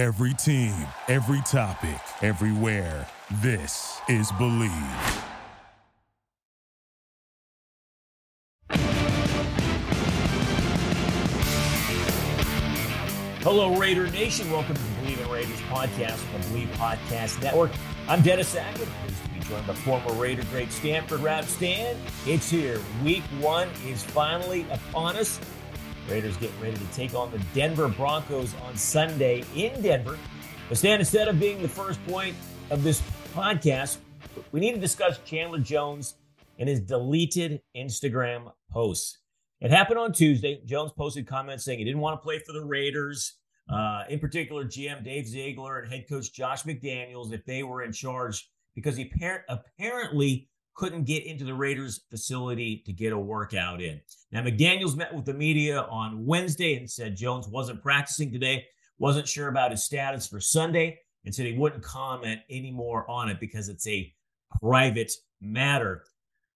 Every team, every topic, everywhere. This is Bleav. Hello, Raider Nation. Welcome to the Bleav in Raiders podcast from the Bleav Podcast Network. I'm Dennis Ackman, pleased to be joined by former Raider great Stanford Routt Stan. It's here. Week one is finally upon us. Raiders getting ready to take on the Denver Broncos on Sunday in Denver. But Stan, instead of being the first point of this podcast, we need to discuss Chandler Jones and his deleted Instagram posts. It happened on Tuesday. Jones posted comments saying he didn't want to play for the Raiders. Uh, in particular, GM Dave Ziegler and head coach Josh McDaniels, if they were in charge, because he par- apparently couldn't get into the Raiders facility to get a workout in. Now, McDaniels met with the media on Wednesday and said Jones wasn't practicing today, wasn't sure about his status for Sunday, and said he wouldn't comment anymore on it because it's a private matter.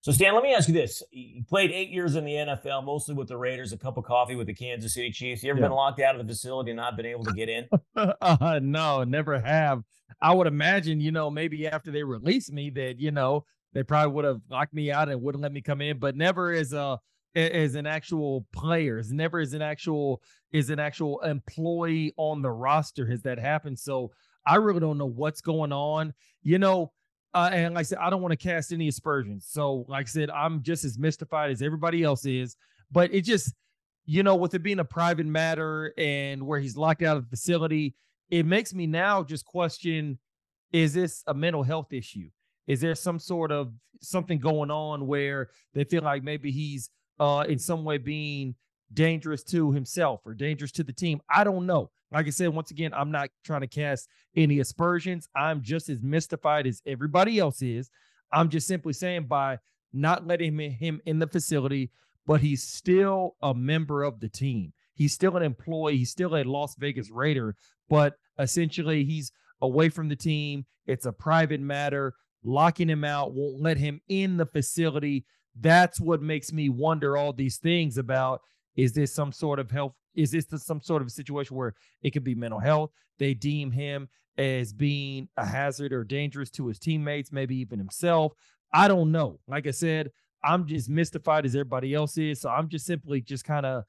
So, Stan, let me ask you this. You played eight years in the NFL, mostly with the Raiders, a cup of coffee with the Kansas City Chiefs. You ever yeah. been locked out of the facility and not been able to get in? uh, no, never have. I would imagine, you know, maybe after they release me that, you know, they probably would have locked me out and wouldn't let me come in, but never as a as an actual player, as never as an actual is an actual employee on the roster has that happened. So I really don't know what's going on. You know, uh, and like I said, I don't want to cast any aspersions. So, like I said, I'm just as mystified as everybody else is. But it just, you know, with it being a private matter and where he's locked out of the facility, it makes me now just question is this a mental health issue? Is there some sort of something going on where they feel like maybe he's uh, in some way being dangerous to himself or dangerous to the team? I don't know. Like I said, once again, I'm not trying to cast any aspersions. I'm just as mystified as everybody else is. I'm just simply saying by not letting him in the facility, but he's still a member of the team. He's still an employee. He's still a Las Vegas Raider, but essentially he's away from the team. It's a private matter. Locking him out won't let him in the facility. That's what makes me wonder all these things about is this some sort of health is this some sort of situation where it could be mental health? They deem him as being a hazard or dangerous to his teammates, maybe even himself. I don't know. Like I said, I'm just mystified as everybody else is. So I'm just simply just kind of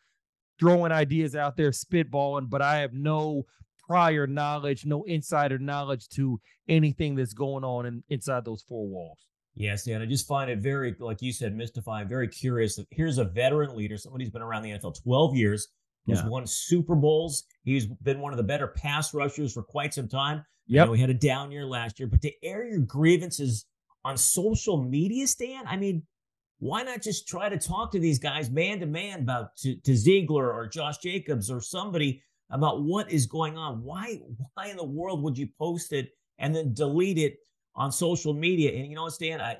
throwing ideas out there, spitballing, but I have no prior knowledge, no insider knowledge to anything that's going on in, inside those four walls. Yes, Dan. I just find it very, like you said, mystifying, very curious. Here's a veteran leader, somebody who's been around the NFL 12 years, who's yeah. won Super Bowls. He's been one of the better pass rushers for quite some time. Yeah, we had a down year last year, but to air your grievances on social media, Stan, I mean, why not just try to talk to these guys man to man about to, to Ziegler or Josh Jacobs or somebody about what is going on? Why, why in the world would you post it and then delete it on social media? And you know what, Stan, I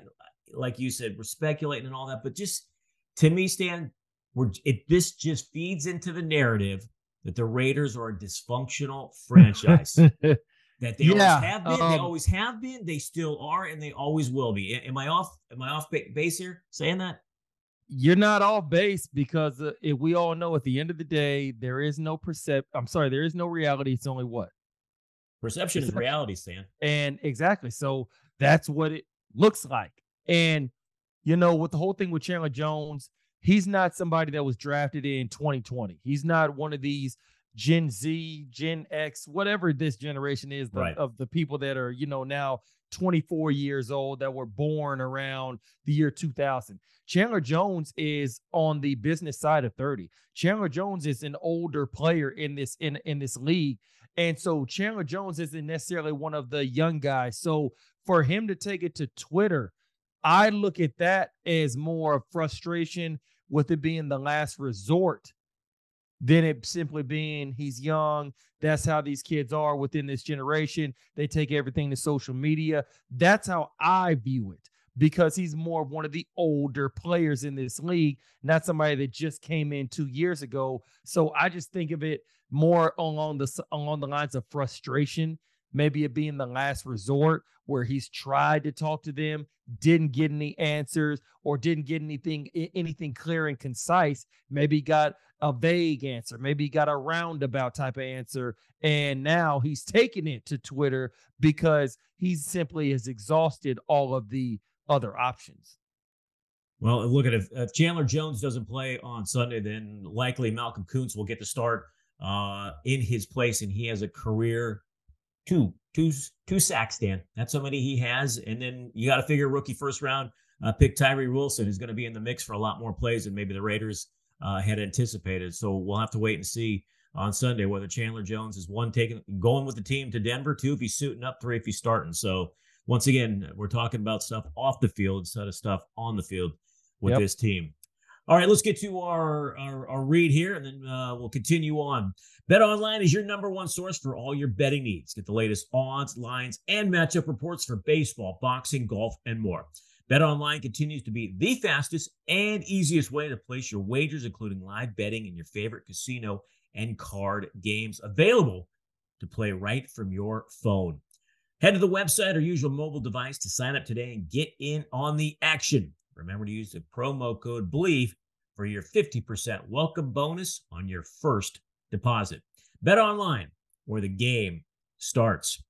like you said, we're speculating and all that, but just to me, Stan, we're it this just feeds into the narrative that the Raiders are a dysfunctional franchise. that they yeah, always have been, um, they always have been, they still are, and they always will be. Am I off? Am I off base here saying that? You're not off base because uh, if we all know at the end of the day there is no percept. I'm sorry, there is no reality. It's only what perception, perception. is reality, Stan. And exactly, so that's what it looks like. And you know, with the whole thing with Chandler Jones, he's not somebody that was drafted in 2020. He's not one of these Gen Z, Gen X, whatever this generation is the, right. of the people that are, you know, now 24 years old that were born around the year 2000. Chandler Jones is on the business side of 30. Chandler Jones is an older player in this in in this league. And so Chandler Jones isn't necessarily one of the young guys. So for him to take it to Twitter, I look at that as more of frustration with it being the last resort than it simply being he's young. That's how these kids are within this generation. They take everything to social media. That's how I view it because he's more one of the older players in this league, not somebody that just came in two years ago. So I just think of it more along the along the lines of frustration maybe it being the last resort where he's tried to talk to them, didn't get any answers or didn't get anything anything clear and concise. Maybe got a vague answer. Maybe he got a roundabout type of answer. And now he's taking it to Twitter because he simply has exhausted all of the other options. Well, look at. If Chandler Jones doesn't play on Sunday, then likely Malcolm Koonce will get the start uh, in his place, and he has a career two, two, two sacks. Dan, that's how many he has. And then you got to figure rookie first round uh, pick Tyree Wilson is going to be in the mix for a lot more plays than maybe the Raiders uh, had anticipated. So we'll have to wait and see on Sunday whether Chandler Jones is one taking going with the team to Denver, two if he's suiting up, three if he's starting. So once again, we're talking about stuff off the field instead of stuff on the field with yep. this team. All right, let's get to our, our, our read here, and then uh, we'll continue on. Bet Online is your number one source for all your betting needs. Get the latest odds, lines, and matchup reports for baseball, boxing, golf, and more. Bet Online continues to be the fastest and easiest way to place your wagers, including live betting in your favorite casino and card games available to play right from your phone. Head to the website or use your mobile device to sign up today and get in on the action. Remember to use the promo code BELIEVE for your 50% welcome bonus on your first deposit. Bet online where the game starts.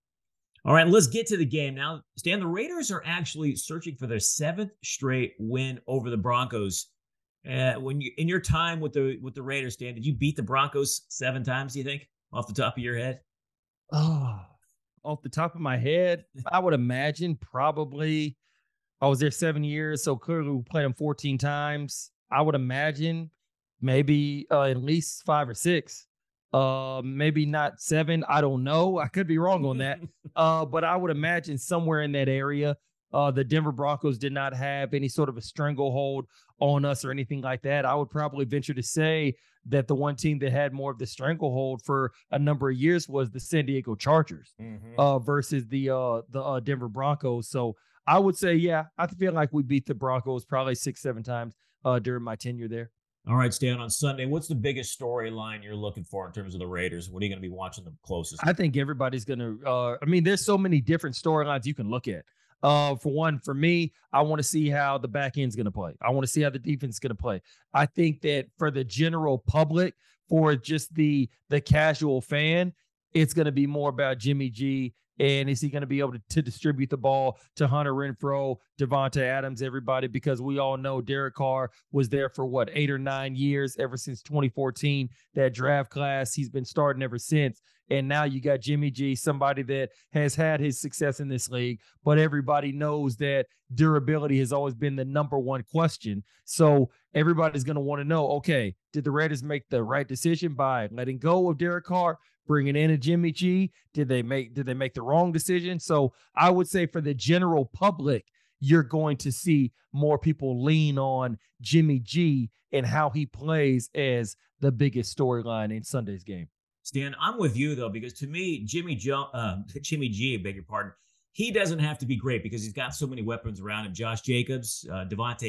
All right, let's get to the game now. Stan, the Raiders are actually searching for their seventh straight win over the Broncos. Uh, when you in your time with the with the Raiders, Stan, did you beat the Broncos seven times? Do you think, off the top of your head? Oh, off the top of my head, I would imagine probably I was there seven years, so clearly we played them 14 times. I would imagine maybe uh, at least five or six. Uh, maybe not seven. I don't know. I could be wrong on that. uh, but I would imagine somewhere in that area. Uh, the Denver Broncos did not have any sort of a stranglehold on us or anything like that. I would probably venture to say that the one team that had more of the stranglehold for a number of years was the San Diego Chargers mm-hmm. uh, versus the uh, the uh, Denver Broncos. So I would say, yeah, I feel like we beat the Broncos probably six, seven times uh, during my tenure there. All right, Stan, on Sunday, what's the biggest storyline you're looking for in terms of the Raiders? What are you going to be watching the closest? I think everybody's going to, uh, I mean, there's so many different storylines you can look at. Uh, for one, for me, I want to see how the back end's going to play. I want to see how the defense is going to play. I think that for the general public, for just the the casual fan, it's going to be more about Jimmy G and is he going to be able to, to, distribute the ball to Hunter Renfrow, Davante Adams, everybody? Because we all know Derek Carr was there for what eight or nine years, ever since 2014. That draft class, he's been starting ever since. And now you got Jimmy G, somebody that has had his success in this league, but everybody knows that durability has always been the number one question. So everybody's going to want to know okay, did the Raiders make the right decision by letting go of Derek Carr, bringing in a Jimmy G? Did they make did they make the wrong decision? So I would say for the general public, you're going to see more people lean on Jimmy G and how he plays as the biggest storyline in Sunday's game. Stan, I'm with you though because to me, Jimmy jo- uh, Jimmy G, beg your pardon, he doesn't have to be great because he's got so many weapons around him. Josh Jacobs, uh,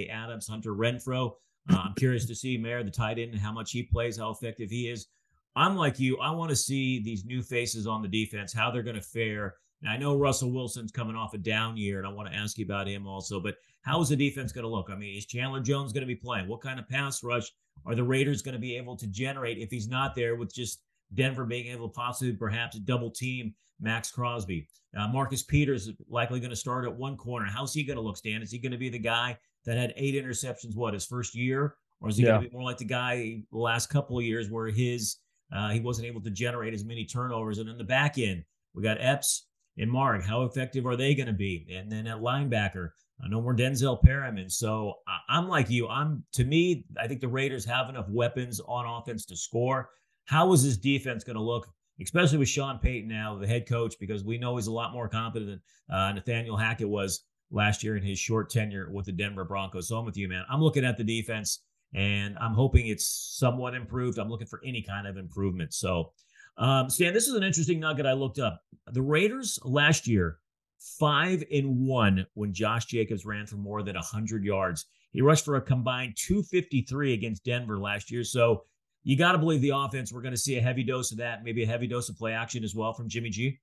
Adams, Hunter Renfrow. Uh, I'm curious to see Mayer, the tight end, and how much he plays, how effective he is. I'm like you. I want to see these new faces on the defense, how they're going to fare. And I know Russell Wilson's coming off a down year, and I want to ask you about him also. But how is the defense going to look? I mean, is Chandler Jones going to be playing? What kind of pass rush are the Raiders going to be able to generate if he's not there with just Denver being able to possibly perhaps double team Maxx Crosby? Uh, Marcus Peters likely going to start at one corner. How's he going to look, Stan? Is he going to be the guy that had eight interceptions, what, his first year? Or is he yeah. going to be more like the guy the last couple of years where his uh, he wasn't able to generate as many turnovers. And in the back end, we got Epps and Mark. How effective are they going to be? And then at linebacker, uh, no more Denzel Perryman. So I'm like you. I'm to me, I think the Raiders have enough weapons on offense to score. How is this defense going to look, especially with Sean Payton now, the head coach, because we know he's a lot more competent than uh, Nathaniel Hackett was last year in his short tenure with the Denver Broncos. So I'm with you, man. I'm looking at the defense and I'm hoping it's somewhat improved. I'm looking for any kind of improvement. So, um, Stan, this is an interesting nugget I looked up. The Raiders last year, five and one when Josh Jacobs ran for more than 100 yards. He rushed for a combined 253 against Denver last year. So, you got to believe the offense. We're going to see a heavy dose of that, maybe a heavy dose of play action as well from Jimmy G.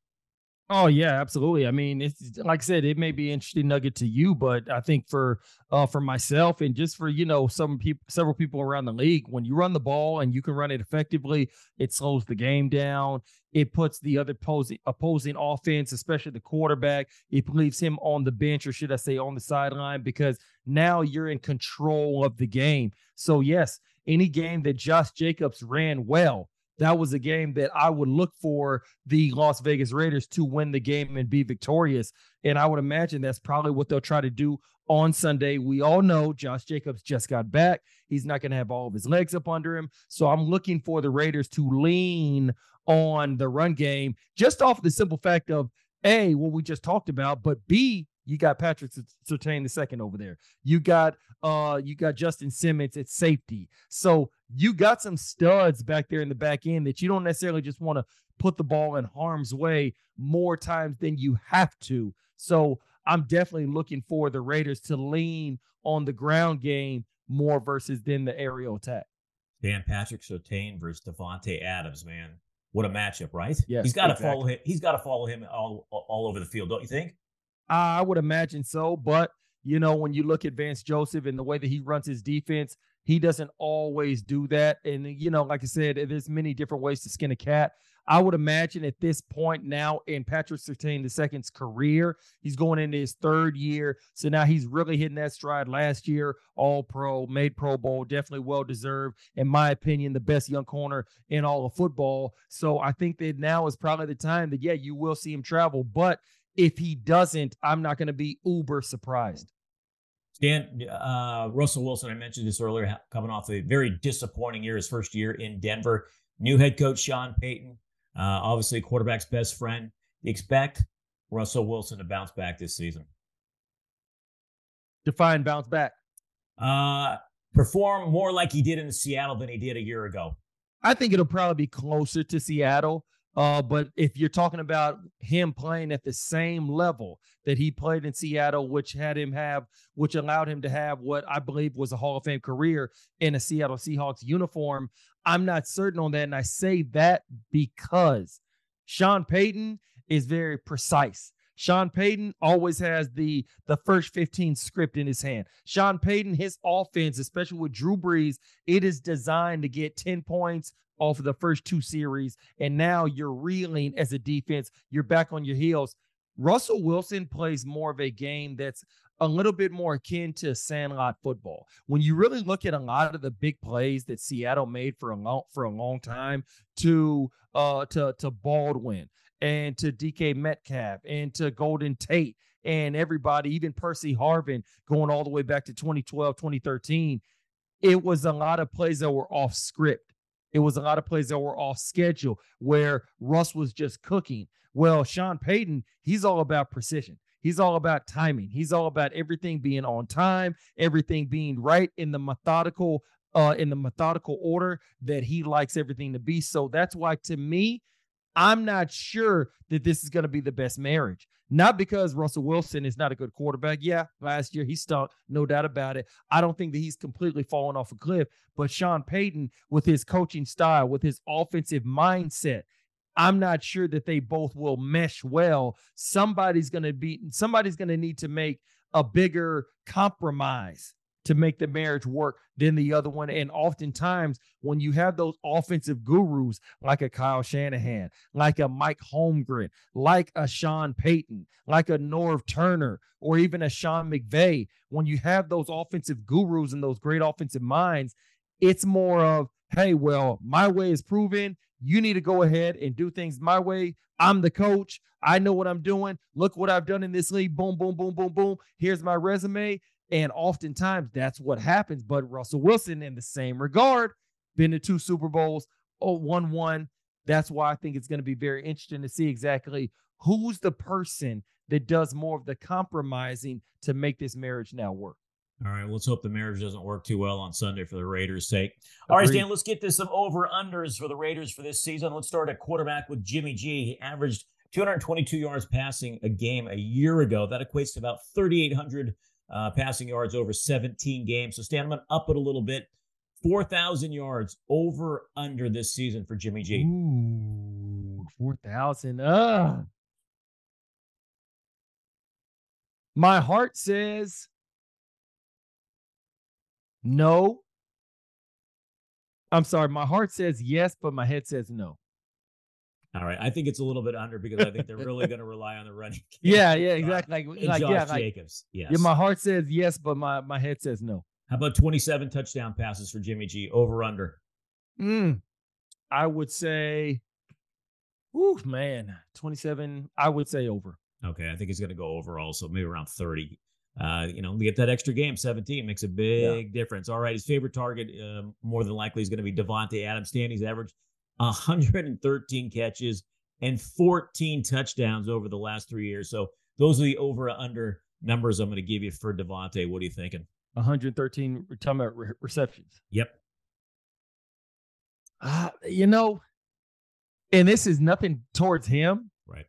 Oh yeah, absolutely. I mean, it's like I said, it may be an interesting nugget to you, but I think for uh for myself and just for you know some people, several people around the league, when you run the ball and you can run it effectively, it slows the game down. It puts the other opposing opposing offense, especially the quarterback, it leaves him on the bench, or should I say, on the sideline, because now you're in control of the game. So yes, any game that Josh Jacobs ran well that was a game that I would look for the Las Vegas Raiders to win the game and be victorious. And I would imagine that's probably what they'll try to do on Sunday. We all know Josh Jacobs just got back. He's not going to have all of his legs up under him. So I'm looking for the Raiders to lean on the run game just off the simple fact of A, what we just talked about, but B, you got Patrick Surtain the second over there. You got uh you got Justin Simmons at safety. So you got some studs back there in the back end that you don't necessarily just want to put the ball in harm's way more times than you have to. So I'm definitely looking for the Raiders to lean on the ground game more versus than the aerial attack. Dan Patrick Surtain versus Davante Adams, man. What a matchup, right? Yeah, he's got to exactly. follow him. He's got to follow him all all over the field, don't you think? I would imagine so, but you know, when you look at Vance Joseph and the way that he runs his defense, he doesn't always do that. And you know, like I said, there's many different ways to skin a cat. I would imagine at this point now in Patrick Surtain II's career, he's going into his third year. So now he's really hitting that stride last year, all pro, made Pro Bowl, definitely well deserved. In my opinion, the best young corner in all of football. So I think that now is probably the time that, yeah, you will see him travel. But if he doesn't, I'm not going to be uber surprised. Stan, uh, Russell Wilson, I mentioned this earlier, coming off a very disappointing year, his first year in Denver. New head coach Sean Payton, uh, obviously quarterback's best friend. expect Russell Wilson to bounce back this season. Define bounce back. Uh, perform more like he did in Seattle than he did a year ago. I think it'll probably be closer to Seattle. Uh, but if you're talking about him playing at the same level that he played in Seattle, which had him have, which allowed him to have what I believe was a Hall of Fame career in a Seattle Seahawks uniform, I'm not certain on that. And I say that because Sean Payton is very precise. Sean Payton always has the the first 15 script in his hand. Sean Payton, his offense, especially with Drew Brees, it is designed to get 10 points, off of the first two series, and now you're reeling as a defense. You're back on your heels. Russell Wilson plays more of a game that's a little bit more akin to sandlot football. When you really look at a lot of the big plays that Seattle made for a long for a long time to uh to to Baldwin and to DK Metcalf and to Golden Tate and everybody, even Percy Harvin going all the way back to 2012, 2013, it was a lot of plays that were off script. It was a lot of plays that were off schedule where Russ was just cooking. Well, Sean Payton, he's all about precision. He's all about timing. He's all about everything being on time, everything being right in the methodical uh in the methodical order that he likes everything to be. So that's why to me, I'm not sure that this is going to be the best marriage. Not because Russell Wilson is not a good quarterback. Yeah, last year he stunk, no doubt about it. I don't think that he's completely fallen off a cliff. But Sean Payton, with his coaching style, with his offensive mindset, I'm not sure that they both will mesh well. Somebody's going to be somebody's going to need to make a bigger compromise to make the marriage work than the other one. And oftentimes, when you have those offensive gurus like a Kyle Shanahan, like a Mike Holmgren, like a Sean Payton, like a Norv Turner, or even a Sean McVay, when you have those offensive gurus and those great offensive minds, it's more of, hey, well, my way is proven. You need to go ahead and do things my way. I'm the coach. I know what I'm doing. Look what I've done in this league. Boom, boom, boom, boom, boom. Here's my resume. And oftentimes that's what happens. But Russell Wilson, in the same regard, been to two Super Bowls, oh, one one. That's why I think it's going to be very interesting to see exactly who's the person that does more of the compromising to make this marriage now work. All right, let's hope the marriage doesn't work too well on Sunday for the Raiders' sake. All Agreed. right, Stan, let's get to some over unders for the Raiders for this season. Let's start at quarterback with Jimmy G. He averaged 222 yards passing a game a year ago. That equates to about 3,800 uh, passing yards over 17 games. So, Stan, I'm going to up it a little bit. 4,000 yards over under this season for Jimmy G. Ooh, 4,000. Uh, My heart says no. I'm sorry. My heart says yes, but my head says no. All right. I think it's a little bit under because I think they're really going to rely on the running. Yeah, yeah, exactly. Like, like Josh yeah, like, Jacobs. Yes. yeah, my heart says yes, but my, my head says no. How about 27 touchdown passes for Jimmy G? Over under. Mm, I would say, ooh, man, 27. I would say over. Okay. I think he's going to go over also, maybe around 30. Uh, you know, get that extra game, 17 makes a big difference. All right. His favorite target, uh, more than likely, is going to be Davante Adams. Standings average 113 catches and 14 touchdowns over the last three years. So those are the over under numbers I'm going to give you for Davante. What are you thinking? 113 we're talking about re- receptions. Yep. Uh, you know, and this is nothing towards him. Right.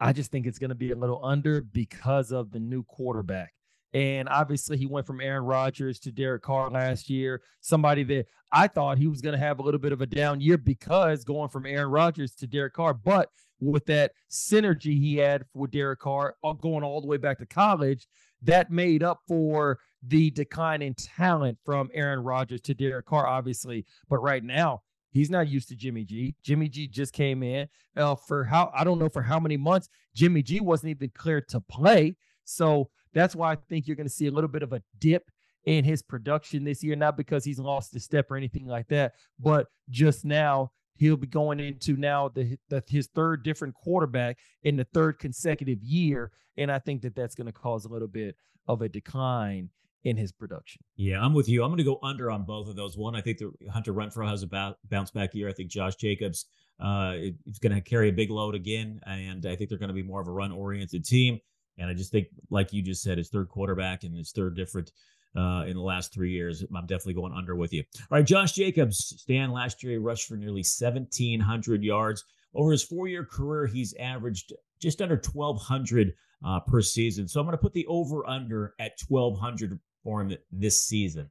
I just think it's going to be a little under because of the new quarterback. And obviously, he went from Aaron Rodgers to Derek Carr last year. Somebody that I thought he was going to have a little bit of a down year because going from Aaron Rodgers to Derek Carr. But with that synergy he had with Derek Carr uh, going all the way back to college, that made up for the decline in talent from Aaron Rodgers to Derek Carr, obviously. But right now, he's not used to Jimmy G. Jimmy G just came in uh, for how I don't know for how many months. Jimmy G wasn't even cleared to play. So that's why I think you're going to see a little bit of a dip in his production this year, not because he's lost a step or anything like that, but just now he'll be going into now the, the his third different quarterback in the third consecutive year, and I think that that's going to cause a little bit of a decline in his production. Yeah, I'm with you. I'm going to go under on both of those. One, I think the Hunter Renfrow has a bounce back year. I think Josh Jacobs uh, is going to carry a big load again, and I think they're going to be more of a run oriented team. And I just think, like you just said, his third quarterback and his third different uh, in the last three years. I'm definitely going under with you. All right, Josh Jacobs, Stan, last year he rushed for nearly 1,700 yards. Over his four year career, he's averaged just under 1,200 uh, per season. So I'm going to put the over under at 1,200 for him this season.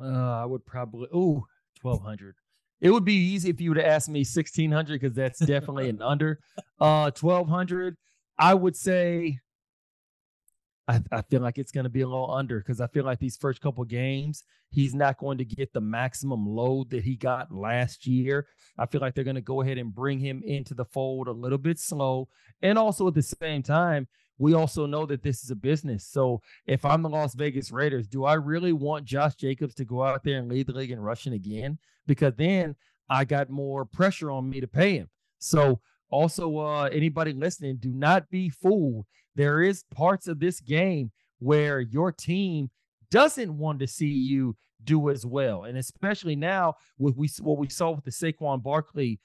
Uh, I would probably, oh, 1,200. It would be easy if you would have asked me 1,600 because that's definitely an under. Uh, 1,200. I would say I, I feel like it's going to be a little under because I feel like these first couple games, he's not going to get the maximum load that he got last year. I feel like they're going to go ahead and bring him into the fold a little bit slow. And also at the same time, we also know that this is a business. So if I'm the Las Vegas Raiders, do I really want Josh Jacobs to go out there and lead the league in rushing again? Because then I got more pressure on me to pay him. So also, uh, anybody listening, do not be fooled. There is parts of this game where your team doesn't want to see you do as well, and especially now with we what we saw with the Saquon Barkley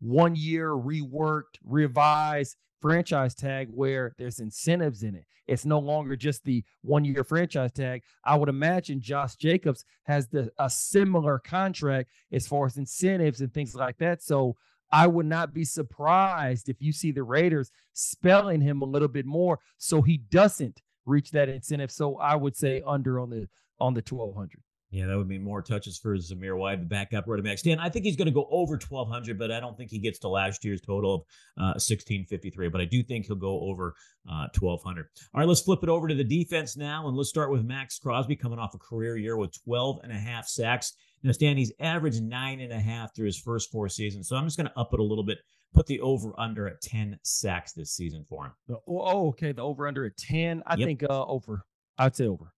one year reworked, revised franchise tag where there's incentives in it. It's no longer just the one year franchise tag. I would imagine Josh Jacobs has the a similar contract as far as incentives and things like that. So I would not be surprised if you see the Raiders spelling him a little bit more so he doesn't reach that incentive. So I would say under on the on the 1200. Yeah, that would mean more touches for Zamir White, the backup running back. Stan, I think he's going to go over 1,200, but I don't think he gets to last year's total of uh, 1,653. But I do think he'll go over uh, 1,200. All right, let's flip it over to the defense now, and let's start with Maxx Crosby coming off a career year with 12 and a half sacks. Now, Stan, he's averaged nine and a half through his first four seasons. So I'm just going to up it a little bit, put the over under at 10 sacks this season for him. Oh, oh okay. The over under at 10. I yep. think uh, over. I'd say over.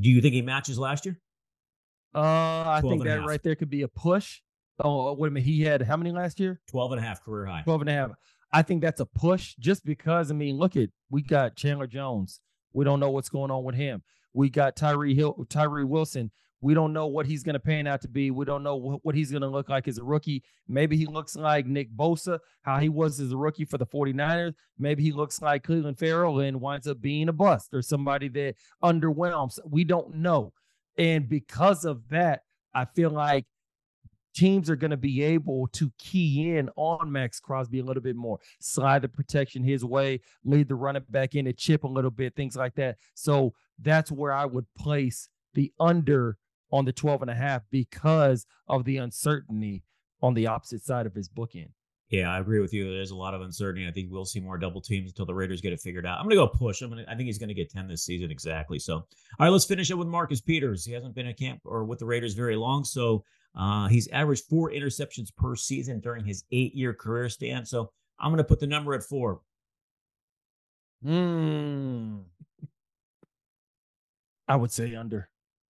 Do you think he matches last year? Uh, I think that right there could be a push. Oh, wait a minute. He had how many last year? 12 and a half career high. 12 and a half. I think that's a push just because, I mean, look at, we got Chandler Jones. We don't know what's going on with him. We got Tyree Hill, Tyree Wilson. We don't know what he's going to pan out to be. We don't know what, what he's going to look like as a rookie. Maybe he looks like Nick Bosa, how he was as a rookie for the 49ers. Maybe he looks like Clelin Ferrell and winds up being a bust or somebody that underwhelms. We don't know. And because of that, I feel like teams are going to be able to key in on Maxx Crosby a little bit more, slide the protection his way, lead the running back in a chip a little bit, things like that. So that's where I would place the under on the 12 and a half because of the uncertainty on the opposite side of his bookend. Yeah, I agree with you. There's a lot of uncertainty. I think we'll see more double teams until the Raiders get it figured out. I'm going to go push. I'm going to, I think he's going to get 10 this season exactly. So, all right, let's finish it with Marcus Peters. He hasn't been at camp or with the Raiders very long, so uh, he's averaged four interceptions per season during his eight-year career stand. So, I'm going to put the number at four. Hmm. I would say under,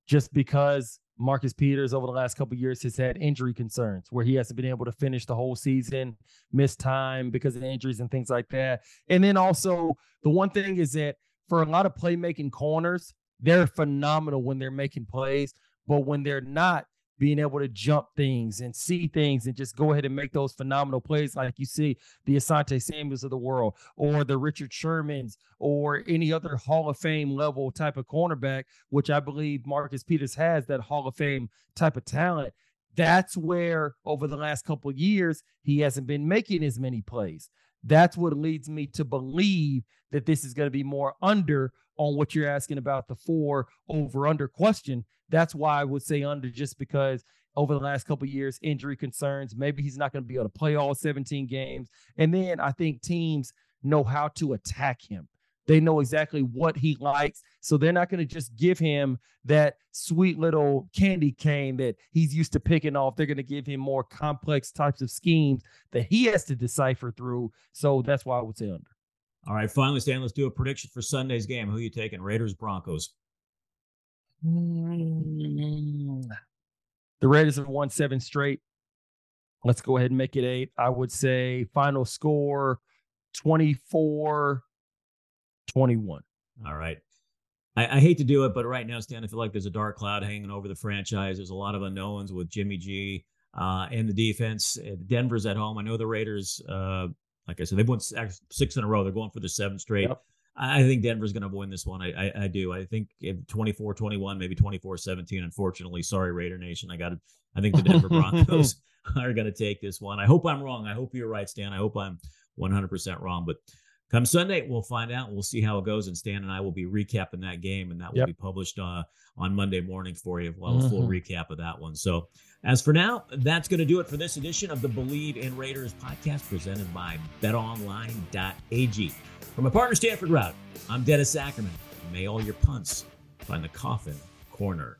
just because Marcus Peters over the last couple years has had injury concerns where he hasn't been able to finish the whole season, miss time because of injuries and things like that. And then also the one thing is that for a lot of playmaking corners, they're phenomenal when they're making plays, but when they're not, being able to jump things and see things and just go ahead and make those phenomenal plays like you see the Asante Samuels of the world or the Richard Shermans or any other Hall of Fame level type of cornerback, which I believe Marcus Peters has that Hall of Fame type of talent. That's where over the last couple years he hasn't been making as many plays. That's what leads me to believe that this is going to be more under on what you're asking about the four over under question that's why I would say under, just because over the last couple years, injury concerns. Maybe he's not going to be able to play all 17 games. And then I think teams know how to attack him. They know exactly what he likes. So they're not going to just give him that sweet little candy cane that he's used to picking off. They're going to give him more complex types of schemes that he has to decipher through. So that's why I would say under. All right. Finally, Stan, let's do a prediction for Sunday's game. Who are you taking? Raiders, Broncos. Mm. The Raiders have won seven straight. Let's go ahead and make it eight. I would say final score 24 21. All right. I, I, hate to do it, but right now, Stan, I feel like there's a dark cloud hanging over the franchise. There's a lot of unknowns with Jimmy G uh, and the defense. Uh, Denver's at home. I know the Raiders, uh, like I said, they've won six in a row. They're going for the seventh straight. Yep. I think Denver's going to win this one. I, I, I do. I think 24 21, maybe 24 17. Unfortunately, sorry, Raider Nation. I got to, I think the Denver Broncos are going to take this one. I hope I'm wrong. I hope you're right, Stan. I hope I'm 100% wrong. But come Sunday, we'll find out. We'll see how it goes. And Stan and I will be recapping that game, and that will yep. be published uh, on Monday morning for you. Well, mm-hmm. a full mm-hmm. recap of that one. So, as for now, that's going to do it for this edition of the Bleav in Raiders podcast presented by BetOnline.ag. From my partner Stanford Routt, I'm Dennis Ackerman. May all your punts find the coffin corner.